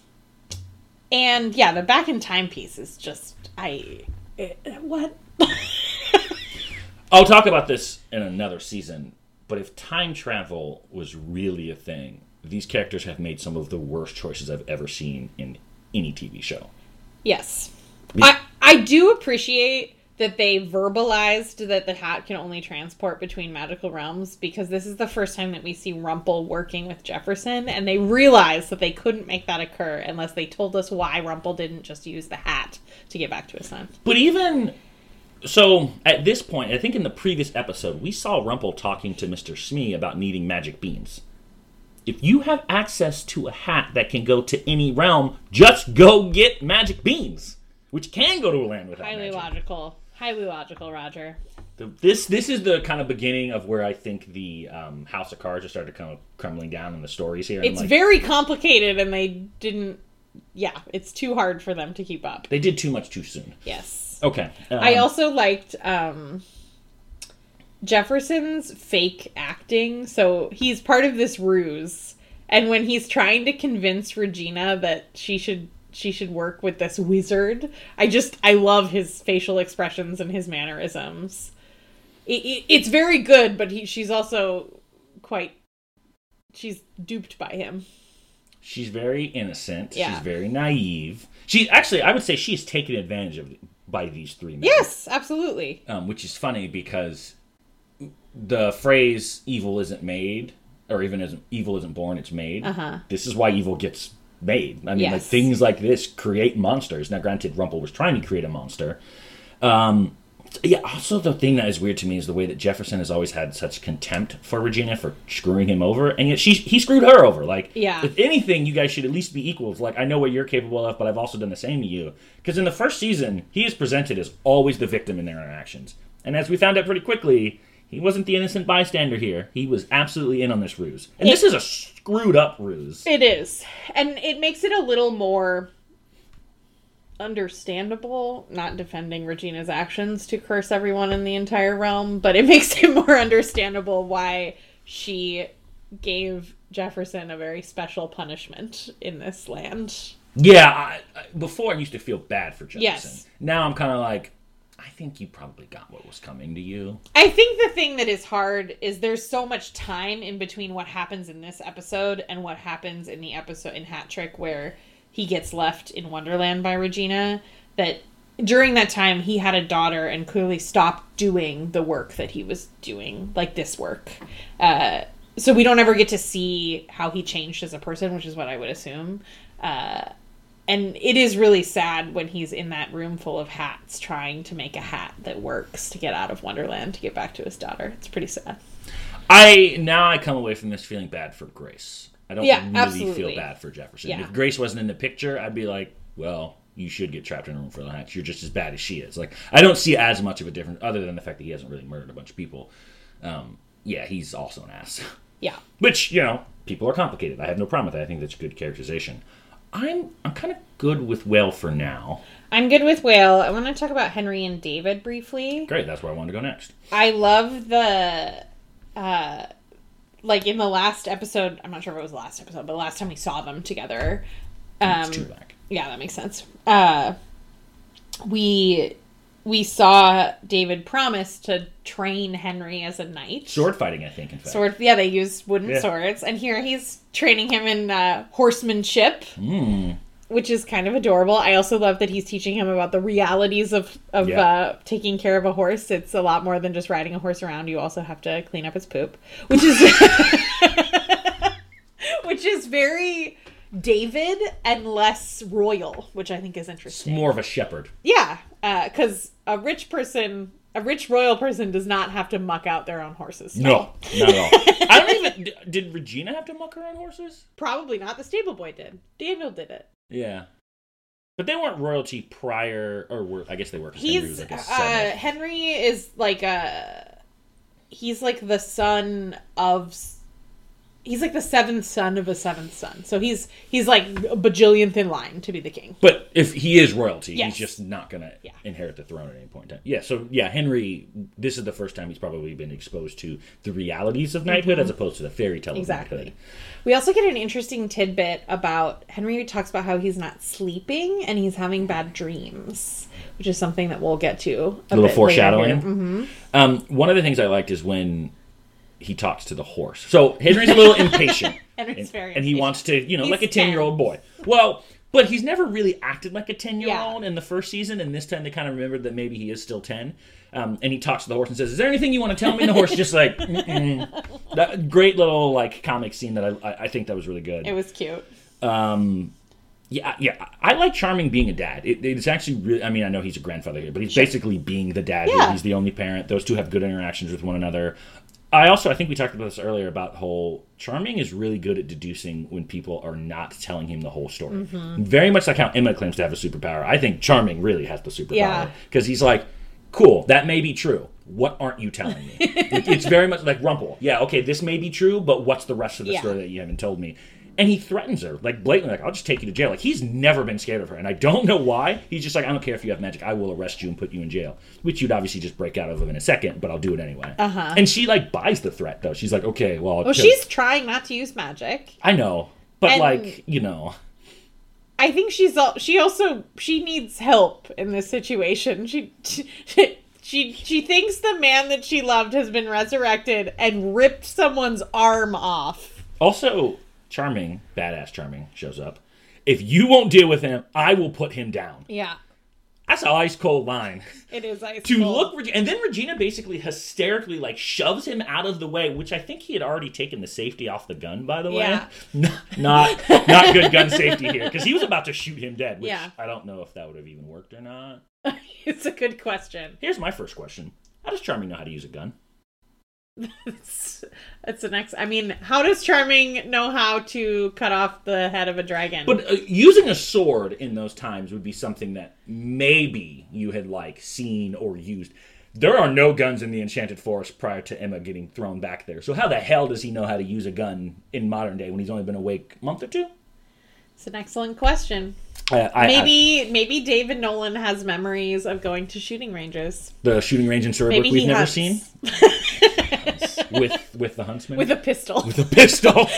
and yeah, the back in time piece is just I eh, what I'll talk about this in another season, but if time travel was really a thing, these characters have made some of the worst choices I've ever seen in any TV show. yes, I I do appreciate that they verbalized that the hat can only transport between magical realms because this is the first time that we see Rumpel working with Jefferson, and they realized that they couldn't make that occur unless they told us why Rumpel didn't just use the hat to get back to his son. But even so, at this point, I think in the previous episode, we saw Rumpel talking to Mr. Smee about needing magic beans. If you have access to a hat that can go to any realm, just go get magic beans, which can go to a land without Highly magic. logical, highly logical, Roger. The- This this is the kind of beginning of where I think the um, House of Cards has started kind of crumbling down in the stories here. It's like, very complicated, and they didn't yeah, it's too hard for them to keep up. They did too much too soon. Yes. Okay. I um, also liked um, Jefferson's fake acting. So he's part of this ruse, and when he's trying to convince Regina that she should she should work with this wizard, I just I love his facial expressions and his mannerisms. It, it, it's very good, but he she's also quite she's duped by him. She's very innocent. Yeah. She's very naive. She actually, I would say, she's taken advantage of by these three men. Yes, absolutely. um, which is funny because the phrase "evil isn't made," or even as "evil isn't born, it's made." Uh-huh. This is why evil gets made. I mean, like things like this create monsters. Now, granted, Rumple was trying to create a monster. Um, yeah. Also, the thing that is weird to me is the way that Jefferson has always had such contempt for Regina for screwing him over, and yet she he screwed her over. Like, Yeah. if anything, you guys should at least be equals. Like, I know what you're capable of, but I've also done the same to you. Because in the first season, he is presented as always the victim in their interactions. And as we found out pretty quickly, he wasn't the innocent bystander here. He was absolutely in on this ruse. And this is a screwed up ruse. It is. And it makes it a little more understandable, not defending Regina's actions to curse everyone in the entire realm, but it makes it more understandable why she gave Jefferson a very special punishment in this land. Yeah, I, I, before I used to feel bad for Jefferson. Yes. Now I'm kind of like, I think you probably got what was coming to you. I think the thing that is hard is there's so much time in between what happens in this episode and what happens in the episode in Hat Trick where he gets left in Wonderland by Regina that during that time he had a daughter and clearly stopped doing the work that he was doing like this work. Uh, so we don't ever get to see how he changed as a person, which is what I would assume. Uh, and it is really sad when he's in that room full of hats trying to make a hat that works to get out of Wonderland to get back to his daughter. It's pretty sad. I now I come away from this feeling bad for Grace. I don't Yeah, really absolutely. feel bad for Jefferson. Yeah. If Grace wasn't in the picture, I'd be like, well, you should get trapped in a room for the hatch. You're just as bad as she is. Like I don't see as much of a difference other than the fact that he hasn't really murdered a bunch of people. Um, yeah, he's also an ass. Yeah. Which you know, people are complicated. I have no problem with that. I think that's good characterization. I'm I'm kind of good with Whale for now. I'm good with Whale. I want to talk about Henry and David briefly. Great, that's where I wanted to go next. I love the uh like in the last episode, I'm not sure if it was the last episode, but the last time we saw them together. Um yeah, that makes sense. Uh we we saw David promise to train Henry as a knight. Sword fighting, I think. In fact, Sword yeah, they use wooden Yeah. swords and here he's training him in uh horsemanship. Hmm. Which is kind of adorable. I also love that he's teaching him about the realities of of Yeah. uh, taking care of a horse. It's a lot more than just riding a horse around. You also have to clean up its poop, which is which is very David and less royal, which I think is It's interesting. more of a shepherd. Yeah, because a rich person, a rich royal person, does not have to muck out their own horses. No, not at all. I don't even. Did Regina have to muck her own horses? probably not. The stable boy did. Daniel did it. Yeah, but they weren't royalty prior, or were I guess they were. Henry He's was like a uh. Henry is like a he's like the son of he's like the seventh son of a seventh son. So he's he's like a bajillionth in line to be the king. But if he is royalty, Yes. he's just not gonna Yeah. inherit the throne at any point in time. Yeah. So yeah, Henry. This is the first time he's probably been exposed to the realities of knighthood as opposed to the fairy tale Mm-hmm. Exactly. of knighthood. We also get an interesting tidbit about Henry talks about how he's not sleeping and he's having bad dreams, which is something that we'll get to. A little bit foreshadowing. Mm-hmm. Um, one of the things I liked is when he talks to the horse. So Henry's a little impatient. Henry's and, very and he impatient. wants to, you know, He's like a 10 year old boy. Well, but he's never really acted like a 10 year old in the first season. And this time they kind of remembered that maybe he is still 10. Um, and he talks to the horse and says, Is there anything you want to tell me? And the horse just like, that great little like comic scene that I, I, think that was really good. It was cute. Um, yeah, yeah. I like Charming being a dad. It, it's actually really. I mean, I know he's a grandfather here, but he's basically being the dad. here. Yeah. He's the only parent. Those two have good interactions with one another. I also, I think we talked about this earlier about whole Charming is really good at deducing when people are not telling him the whole story. Mm-hmm. Very much like how Emma claims to have a superpower. I think Charming really has the superpower Yeah. because he's like, cool, that may be true, what aren't you telling me? It's very much like Rumple. Yeah, okay, this may be true, but what's the rest of the Yeah. story that you haven't told me? And he threatens her, like blatantly, like, I'll just take you to jail. Like, he's never been scared of her. And I don't know why. He's just like, I don't care if you have magic. I will arrest you and put you in jail. Which you'd obviously just break out of in a second, but I'll do it anyway. Uh-huh. And she, like, buys the threat, though. She's like, okay, well, I'll Well, kill- she's trying not to use magic. I know. But, And- like, you know. I think she's al- she also she needs help in this situation. she, She she she thinks the man that she loved has been resurrected and ripped someone's arm off. Also, Charming, badass Charming, shows up. If you won't deal with him, I will put him down. Yeah, That's an ice cold line. it is ice to cold. look and then Regina basically hysterically like shoves him out of the way, which I think he had already taken the safety off the gun. By the way, Yeah. not not good gun safety here because he was about to shoot him dead. Which Yeah. I don't know if that would have even worked or not. it's a good question. Here's my first question: How does Charming know how to use a gun? It's, it's the next. I mean, how does Charming know how to cut off the head of a dragon? But uh, using a sword in those times would be something that maybe you had like seen or used. There are no guns in the Enchanted Forest prior to Emma getting thrown back there. So how the hell does he know how to use a gun in modern day when he's only been awake a month or two? it's an excellent question. I, I, I- Maybe maybe David Nolan has memories of going to shooting ranges. the shooting range in Storybrooke we've never hunts. seen with with the huntsman with a pistol. with a pistol.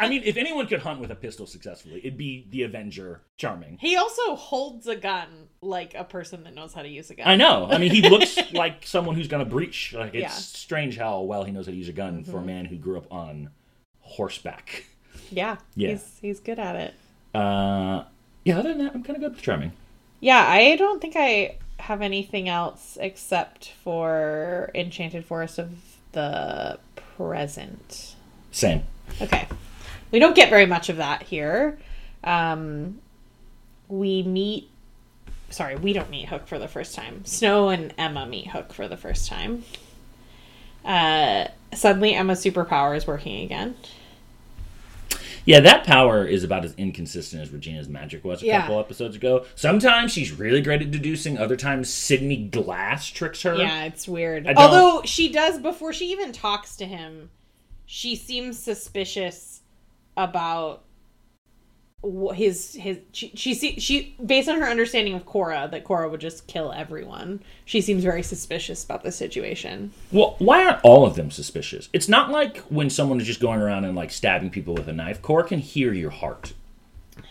I mean, if anyone could hunt with a pistol successfully, it'd be the Avenger, Charming. He also holds a gun like a person that knows how to use a gun. I know. I mean, he looks like someone who's going to breach. Like it's Yeah. Mm-hmm. strange how well he knows how to use a gun for a man who grew up on horseback. Yeah, Yeah. he's he's good at it. Uh, yeah. Other than that, I'm kind of good with Charming. Yeah, I don't think I have anything else except for Enchanted Forest of the Present. Same. Okay. We don't get very much of that here. Um, we meet. Sorry, we don't meet Hook for the first time. Snow and Emma meet Hook for the first time. Uh, suddenly, Emma's superpower is working again. Yeah, that power is about as inconsistent as Regina's magic was a Yeah. couple episodes ago. Sometimes she's really great at deducing. Other times, Sidney Glass tricks her. Yeah, it's weird. Although she does, before she even talks to him, she seems suspicious about his his. She she see, she based on her understanding of Cora that Cora would just kill everyone. She seems very suspicious about the situation. Well, why aren't all of them suspicious? It's not like when someone is just going around and like stabbing people with a knife. Cora can hear your heart.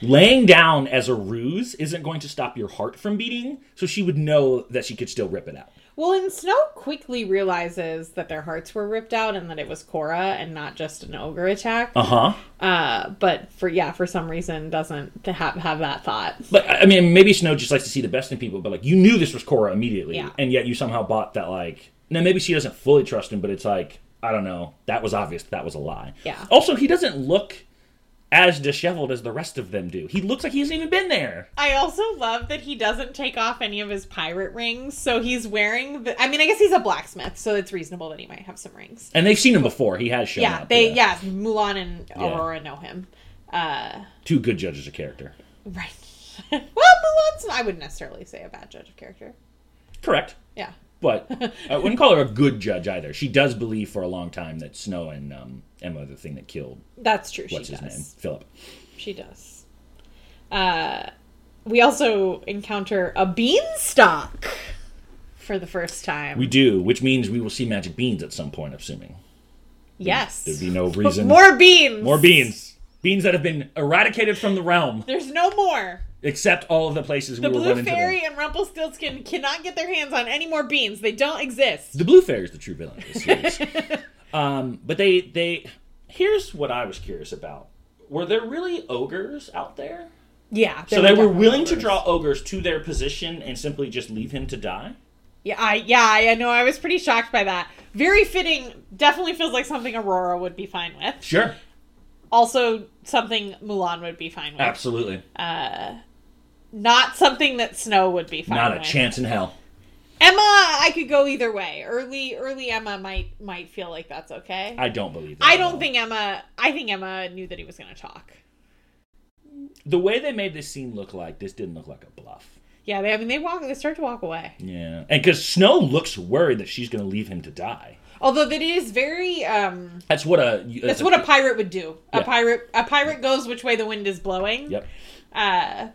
Laying down as a ruse isn't going to stop your heart from beating, so she would know that she could still rip it out. Well, and Snow quickly realizes that their hearts were ripped out and that it was Cora and not just an ogre attack. Uh huh. Uh, but for yeah, for some reason doesn't have have that thought. But I mean, maybe Snow just likes to see the best in people. But like, you knew this was Cora immediately, Yeah. and yet you somehow bought that. Like, now maybe she doesn't fully trust him, but it's like I don't know. That was obvious. That was a lie. Yeah. Also, he doesn't look as disheveled as the rest of them do. He looks like he hasn't even been there. I also love that he doesn't take off any of his pirate rings, so he's wearing the. I mean, I guess he's a blacksmith, so it's reasonable that he might have some rings. And they've seen him before. He has shown Yeah, up. they yeah. Mulan and Yeah. Aurora know him. Uh, Two good judges of character. right. well, Mulan's I wouldn't necessarily say a bad judge of character. Correct. Yeah. But I wouldn't call her a good judge either. She does believe for a long time that Snow and um, Emma are the thing that killed That's true. what's she his does. name, Philip. She does. Uh, we also encounter a beanstalk for the first time. We do, which means we will see magic beans at some point. Assuming yes. there'd be no reason. More beans. More beans. Beans that have been eradicated from the realm, There's no more. Except all of the places The we will Blue run into. Fairy and Rumpelstiltskin cannot get their hands on any more beans. They don't exist. The Blue Fairy is the true villain of this series. um, but they they here's what I was curious about. Were there really ogres out there? Yeah. So they were willing to draw ogres to their position and simply just leave him to die? Yeah, I yeah, I know. I was pretty shocked by that. Very fitting. Definitely feels like something Aurora would be fine with. Sure. Also, something Mulan would be fine with. Absolutely. Not something that Snow would be fine Not a with. chance in hell. Emma, I could go either way. Early, early Emma might might feel like that's okay. I don't believe that. I don't think Emma. I think Emma knew that he was going to talk. the way they made this scene look like this didn't look like a bluff. Yeah, they, I mean, they walk. They start to walk away. Yeah, and because Snow looks worried that she's going to leave him to die. Although that is very. um That's what a. That's what a pirate would do. A pirate. A pirate goes which way the wind is blowing. Yep. Uh,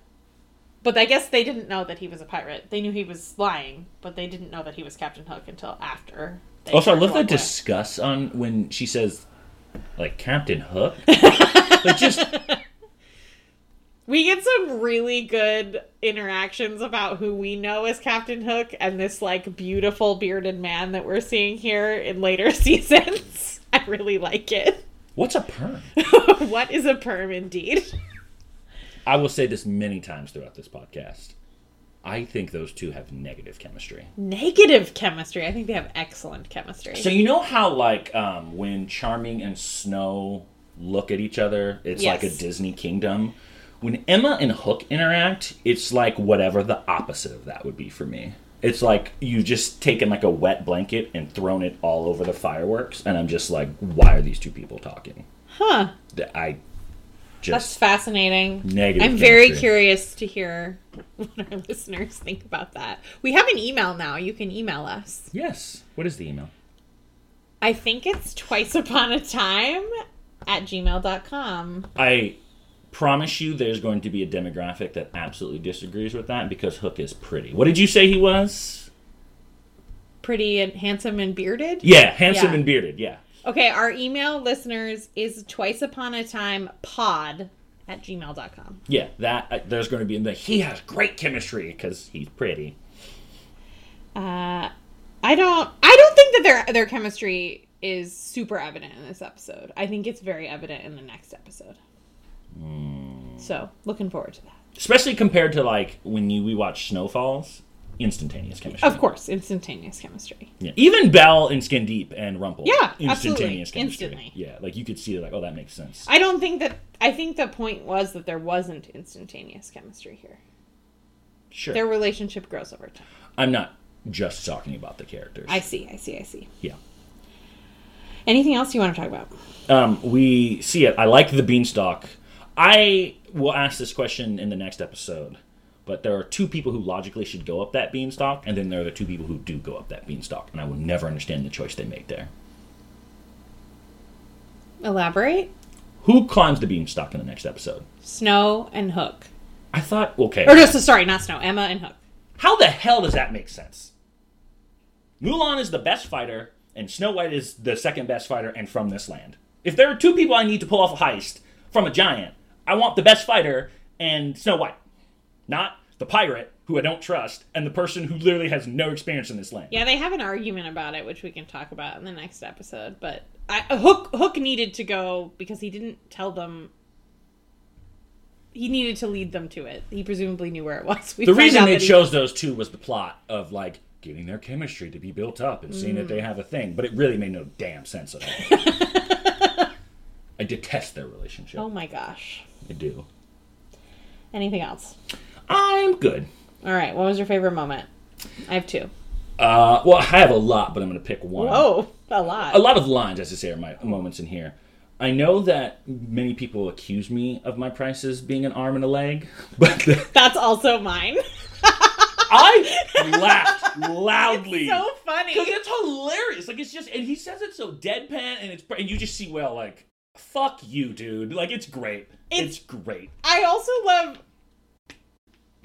but I guess they didn't know that he was a pirate. They knew he was lying, but they didn't know that he was Captain Hook until after. They Also, I love the walk on when she says, like Captain Hook. like just We get some really good interactions about who we know as Captain Hook and this like beautiful bearded man that we're seeing here in later seasons. I really like it. what's a perm? what is a perm indeed? I will say this many times throughout this podcast. I think those two have negative chemistry. Negative chemistry. I think they have excellent chemistry. So you know how like um, when Charming and Snow look at each other, it's like a Disney kingdom. When Emma and Hook interact, it's like whatever the opposite of that would be for me. It's like you just taken like a wet blanket and thrown it all over the fireworks, and I'm just like, why are these two people talking? huh. I That's fascinating. Negative I'm very chemistry. curious to hear what our listeners think about that. We have an email now. You can email us. yes. What is the email? I think it's twice upon a time at gmail.com. I promise you there's going to be a demographic that absolutely disagrees with that because Hook is pretty. What did you say he was? Pretty and handsome and bearded. Yeah, handsome Yeah. and bearded. Yeah. Okay, our email listeners is twice upon a time pod at gmail.com. Yeah, that uh, there's going to be in the he has great chemistry because he's pretty. Uh, I don't I don't think that their their chemistry is super evident in this episode. I think it's very evident in the next episode. So, looking forward to that. Especially compared to like when you we watch Snow Falls, instantaneous chemistry. Of course, instantaneous chemistry. Yeah. Even Belle in Skin Deep and Rumple. Yeah, instantaneous absolutely. chemistry. Instantly. Yeah, like you could see like, oh, that makes sense. I don't think that I think the point was that there wasn't instantaneous chemistry here. Sure. Their relationship grows over time. I'm not just talking about the characters. I see, I see, I see. yeah. Anything else you want to talk about? Um, we see it. I like the beanstalk. I will ask this question in the next episode, but there are two people who logically should go up that beanstalk, and then there are the two people who do go up that beanstalk, and I will never understand the choice they make there. Elaborate. Who climbs the beanstalk in the next episode? Snow and Hook. I thought, okay, Or just sorry, not Snow. Emma and Hook. how the hell does that make sense? Mulan is the best fighter, and Snow White is the second best fighter, and from this land. If there are two people I need to pull off a heist from a giant, I want the best fighter and Snow White, not the pirate who I don't trust and the person who literally has no experience in this land. Yeah, they have an argument about it, which we can talk about in the next episode. But I, Hook Hook needed to go because he didn't tell them. He needed to lead them to it. He presumably knew where it was. We The reason they chose those two was the plot of like getting their chemistry to be built up and seeing that they mm. have a thing, but it really made no damn sense at all. I detest their relationship. Oh my gosh! I do. Anything else? I'm good. All right. What was your favorite moment? I have two. Uh, well, I have a lot, but I'm going to pick one. Oh, a lot. A lot of lines, as I say, are my moments in here. I know that many people accuse me of my prices being an arm and a leg, but the, That's also mine. I laughed loudly. so funny. Because it's hilarious. Like, it's just, and he says it so deadpan, and it's, and you just see, well, like, fuck you, dude. Like, it's great. It's, It's- great. I also love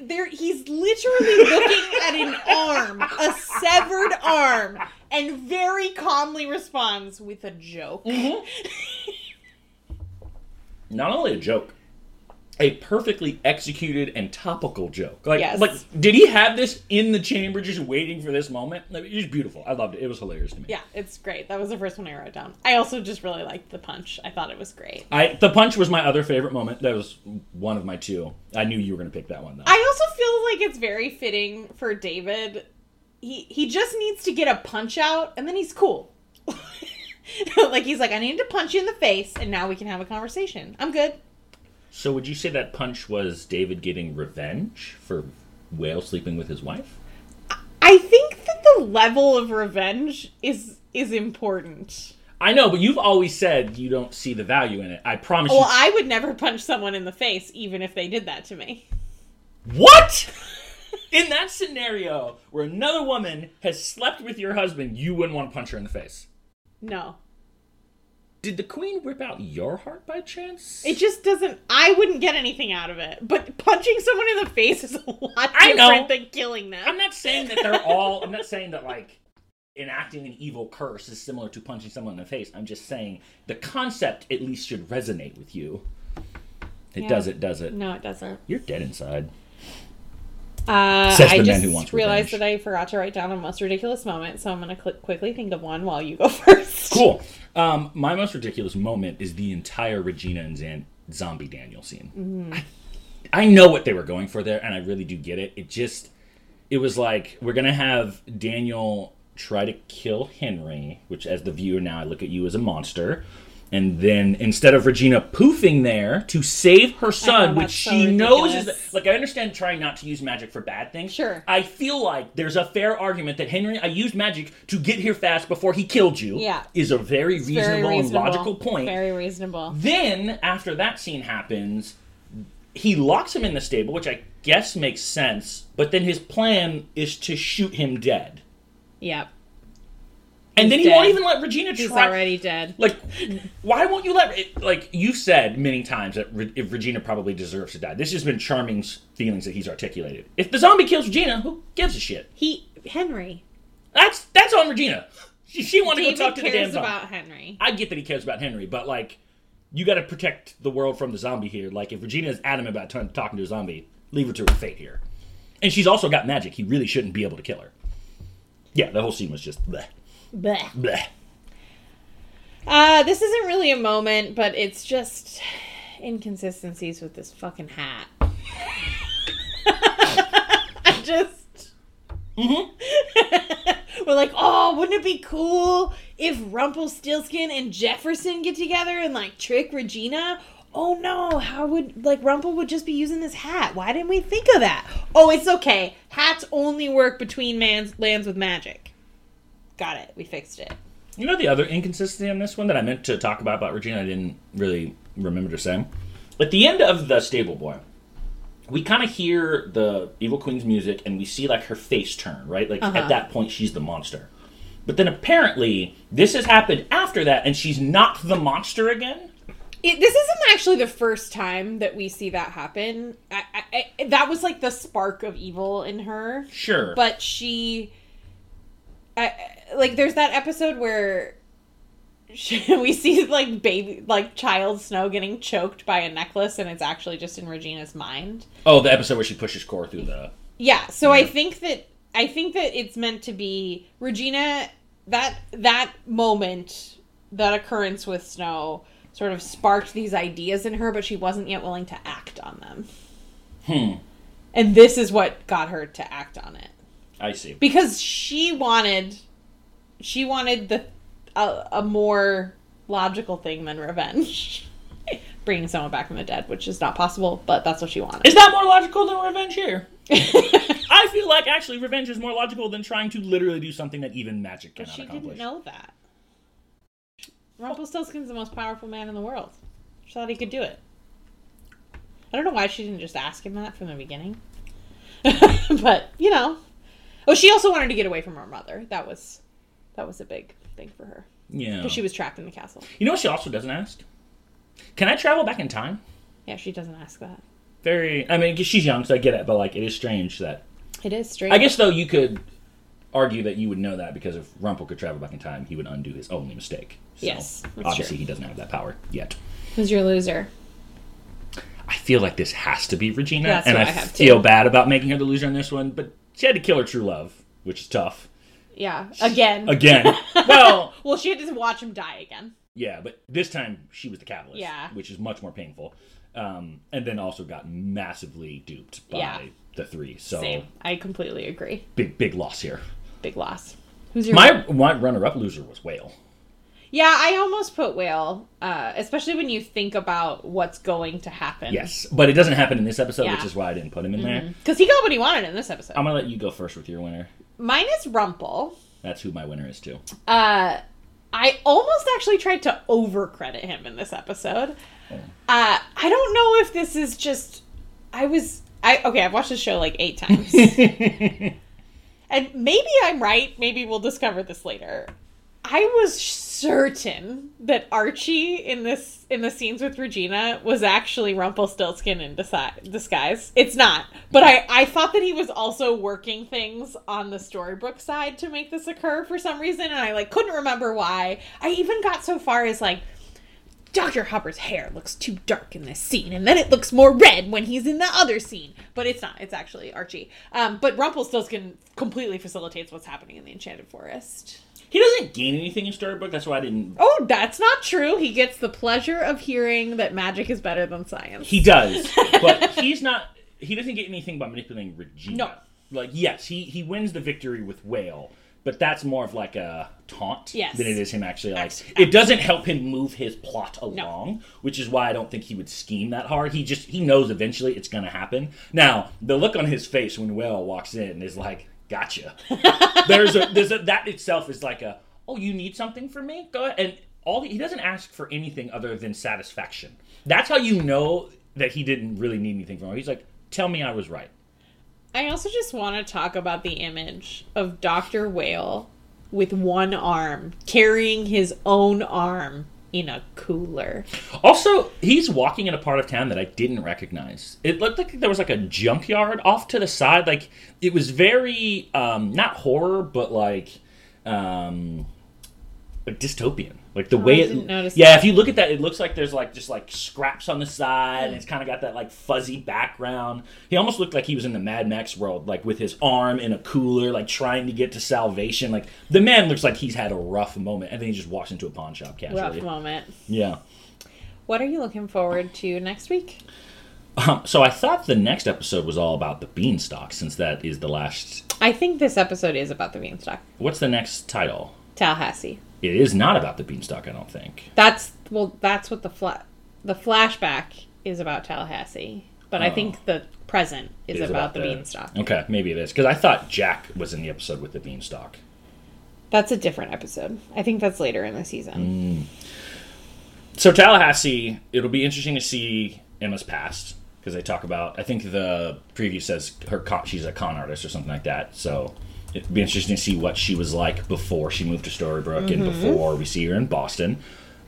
there he's literally looking at an arm, a severed arm, and very calmly responds with a joke. Mm-hmm. Not only a joke, a perfectly executed and topical joke. Like, Yes. like, did he have this in the chamber just waiting for this moment? Like, it was beautiful. I loved it. It was hilarious to me. Yeah, it's great. That was the first one I wrote down. I also just really liked the punch. I thought it was great. I the punch was my other favorite moment. That was one of my two. I knew you were going to pick that one though. I also feel like it's very fitting for David. He he just needs to get a punch out and then he's cool. like he's like I need to punch you in the face and now we can have a conversation. I'm good. So would you say that punch was David getting revenge for Whale sleeping with his wife? I think that the level of revenge is is important. I know, but you've always said you don't see the value in it. I promise Well, you. I would never punch someone in the face even if they did that to me. what? In that scenario where another woman has slept with your husband, you wouldn't want to punch her in the face. No. Did the queen rip out your heart by chance? It just doesn't. I wouldn't get anything out of it. But punching someone in the face is a lot I know. different than killing them. I'm not saying that they're all. I'm not saying that like enacting an evil curse is similar to punching someone in the face. I'm just saying the concept at least should resonate with you. It Yeah. does. It does it. No, it doesn't. You're dead inside. Uh, Says the I man just who wants realized revenge. that I forgot to write down a most ridiculous moment, so I'm going to cl- quickly think of one while you go first. Cool. Um, my most ridiculous moment is the entire Regina and Zan- Zombie Daniel scene. I, I know what they were going for there, and I really do get it. It just, it was like we're gonna have Daniel try to kill Henry, which as the viewer now I look at you as a monster. And then instead of Regina poofing there to save her son, which that's so she knows is like I understand trying not to use magic for bad things. Sure. I feel like there's a fair argument that Henry, I used magic to get here fast before he killed you. Yeah. Is a very reasonable, Very and logical point. Very reasonable. Then, after that scene happens, he locks him in the stable, which I guess makes sense, but then his plan is to shoot him dead. Yep. And then he dead. won't even let Regina try. He's already dead. Like, why won't you let? It, like you've said many times that Re- if Regina probably deserves to die. This has been charming s- feelings that he's articulated. If the zombie kills Regina, who gives a shit? He Henry. That's that's on Regina. She, she wanted to go talk to the damn cares zombie. about Henry. I get that he cares about Henry, but like, you got to protect the world from the zombie here. Like, if Regina is adamant about t- talking to a zombie, leave her to her fate here. And she's also got magic. He really shouldn't be able to kill her. Yeah, the whole scene was just bleh, Blech. bleh. Uh, this isn't really a moment, but it's just inconsistencies with this fucking hat. I just. We're like, oh, wouldn't it be cool if Rumpelstiltskin and Jefferson get together and like trick Regina? Oh no, how would like Rumple would just be using this hat? Why didn't we think of that? Oh, it's okay. Hats only work between man's lands with magic. Got it. We fixed it. You know the other inconsistency on this one that I meant to talk about about Regina, I didn't really remember to say. At the end of the Stable Boy, we kind of hear the Evil Queen's music and we see like her face turn, right? Like Uh-huh. at that point, she's the monster. But then apparently, this has happened after that, and she's not the monster again. It, this isn't actually the first time that we see that happen. I, I, I, that was like the spark of evil in her, Sure. but she, I, like, there's that episode where we see like baby, like child Snow getting choked by a necklace, and it's actually just in Regina's mind. oh, the episode where she pushes Cora through the. Yeah, so I think that I think that it's meant to be Regina that that moment that occurrence with Snow sort of sparked these ideas in her, but she wasn't yet willing to act on them. Hmm. And this is what got her to act on it. I see. Because she wanted she wanted the a, a more logical thing than revenge. Bringing someone back from the dead, which is not possible, but that's what she wanted. Is that more logical than revenge here? I feel like actually revenge is more logical than trying to literally do something that even magic But cannot she accomplish. didn't know that. Rumpelstiltskin's the most powerful man in the world. She thought he could do it. I don't know why she didn't just ask him that from the beginning. but, you know. Oh, she also wanted to get away from her mother. That was that was a big thing for her. Yeah. Because she was trapped in the castle. You know what she also doesn't ask? Can I travel back in time? Yeah, she doesn't ask that. Very. I mean, she's young, so I get it. But like, it is strange that. It is strange. I guess though you could argue that you would know that because if Rumpel could travel back in time, he would undo his only mistake. So, Yes, obviously true. he doesn't have that power yet. Who's your loser? I feel like this has to be Regina, That's and I, I feel bad about making her the loser on this one. But she had to kill her true love, which is tough. Yeah, again. Again. well, well, she had to watch him die again. Yeah, but this time she was the catalyst, Yeah. which is much more painful. Um, and then also got massively duped by Yeah. the three. So Same. I completely agree. big, big loss here. Big loss. Who's your My my runner-up loser was Whale. Yeah, I almost put whale, uh, especially when you think about what's going to happen. Yes, but it doesn't happen in this episode, which is why I didn't put him in there. because he got what he wanted in this episode. I'm gonna let you go first with your winner. Mine is Rumple. That's who my winner is too. Uh, I almost actually tried to overcredit him in this episode. Uh, I don't know if this is just. I was. I, I okay, I've watched the show like eight times. and maybe I'm right, maybe we'll discover this later. I was certain that Archie in this in the scenes with Regina was actually Rumpelstiltskin in disguise. It's not, but I I thought that he was also working things on the Storybrooke side to make this occur for some reason, and I like couldn't remember why. I even got so far as like. Dr. Hopper's hair looks too dark in this scene, and then it looks more red when he's in the other scene. But it's not. It's actually Archie. Um, but Rumpelstiltskin completely facilitates what's happening in the Enchanted Forest. He doesn't gain anything in Storybrooke. That's why I didn't. Oh, that's not true. He gets the pleasure of hearing that magic is better than science. He does, but he's not. He doesn't get anything by manipulating Regina. No. Like yes, he he wins the victory with Whale, but that's more of like a taunt Yes. than it is him actually like. Act- It doesn't help him move his plot along, which is why I don't think he would scheme that hard. He just he knows eventually it's going to happen. Now the look on his face when Whale walks in is like, "Gotcha." there's a there's a that itself is like a oh you need something from me? Go ahead. And all he doesn't ask for anything other than satisfaction. That's how you know that he didn't really need anything from her he's like tell me i was right. I also just want to talk about the image of Dr. Whale with one arm carrying his own arm in a cooler. also he's walking in a part of town that i didn't recognize. It looked like there was like a junkyard off to the side. Like it was very um not horror but like um dystopian like the way I it yeah that. if you look at that it looks like there's like just like scraps on the side and it's kind of got that like fuzzy background he almost looked like he was in the mad max world like with his arm in a cooler like trying to get to salvation like the man looks like he's had a rough moment and then he just walks into a pawn shop casually. Rough moment. yeah What are you looking forward to next week? um, so i thought the next episode was all about the beanstalk since that is the last I think this episode is about the beanstalk. what's the next title Tallahassee. It is not about the beanstalk i don't think That's well. That's what the fla- the flashback is about Tallahassee, but I Oh. think the present is, is about, the beanstalk. okay maybe it is because i thought jack was in the episode with the beanstalk That's a different episode. I think that's later in the season. Hmm. so Tallahassee, it'll be interesting to see Emma's past because they talk about. I think the preview says her con, she's a con artist or something like that. So it'd be interesting to see what she was like before she moved to Storybrooke and before we see her in Boston.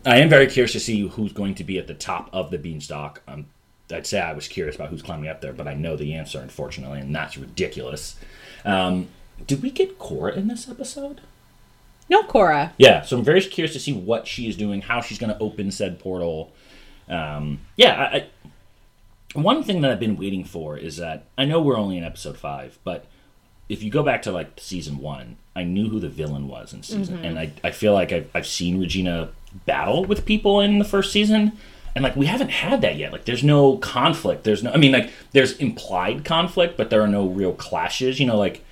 I am very curious to see who's going to be at the top of the beanstalk. Um, I'd say I was curious about who's climbing up there, but I know the answer, unfortunately, and that's ridiculous. Um, did we get Cora in this episode? No, Cora. Yeah, so I'm very curious to see what she is doing, how she's going to open said portal. Um, yeah, I, I, one thing that I've been waiting for is that I know we're only in episode five, but if you go back to like season one, I knew who the villain was in season, mm-hmm. and I, I feel like I've, I've seen Regina battle with people in the first season, and like we haven't had that yet. Like there's no conflict. There's no, I mean, like there's implied conflict, but there are no real clashes. You know, like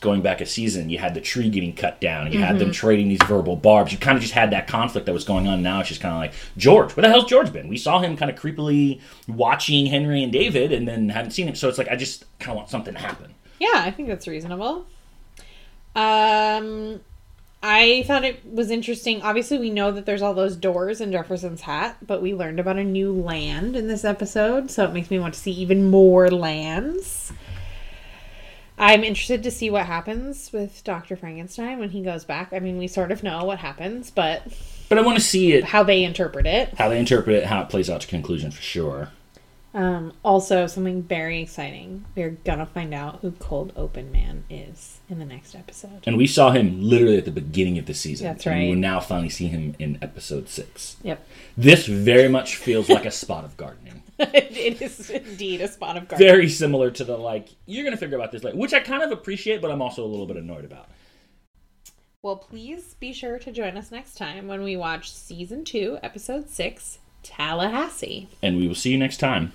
going back a season, you had the tree getting cut down, and you had them mm-hmm. trading these verbal barbs. You kind of just had that conflict that was going on. Now it's just kind of like George. Where the hell's George been? We saw him kind of creepily watching Henry and David, and then haven't seen him. So it's like I just kind of want something to happen. Yeah, I think that's reasonable. Um, I thought it was interesting. Obviously, we know that there's all those doors in Jefferson's hat, but we learned about a new land in this episode, so it makes me want to see even more lands. I'm interested to see what happens with Dr. Frankenstein when he goes back. I mean, we sort of know what happens, but But I want to see it, how they interpret it. how they interpret it, how it plays out to conclusion for sure. Um, also, something very exciting. We're gonna find out who Cold Open Man is in the next episode. And we saw him literally at the beginning of the season. That's And we right. will now finally see him in episode six. Yep. This very much feels like a spot of gardening. it is indeed a spot of gardening. Very similar to the like, you're going to figure about this later, which I kind of appreciate, but I'm also a little bit annoyed about. Well, please be sure to join us next time when we watch season two, episode six, Tallahassee. And we will see you next time.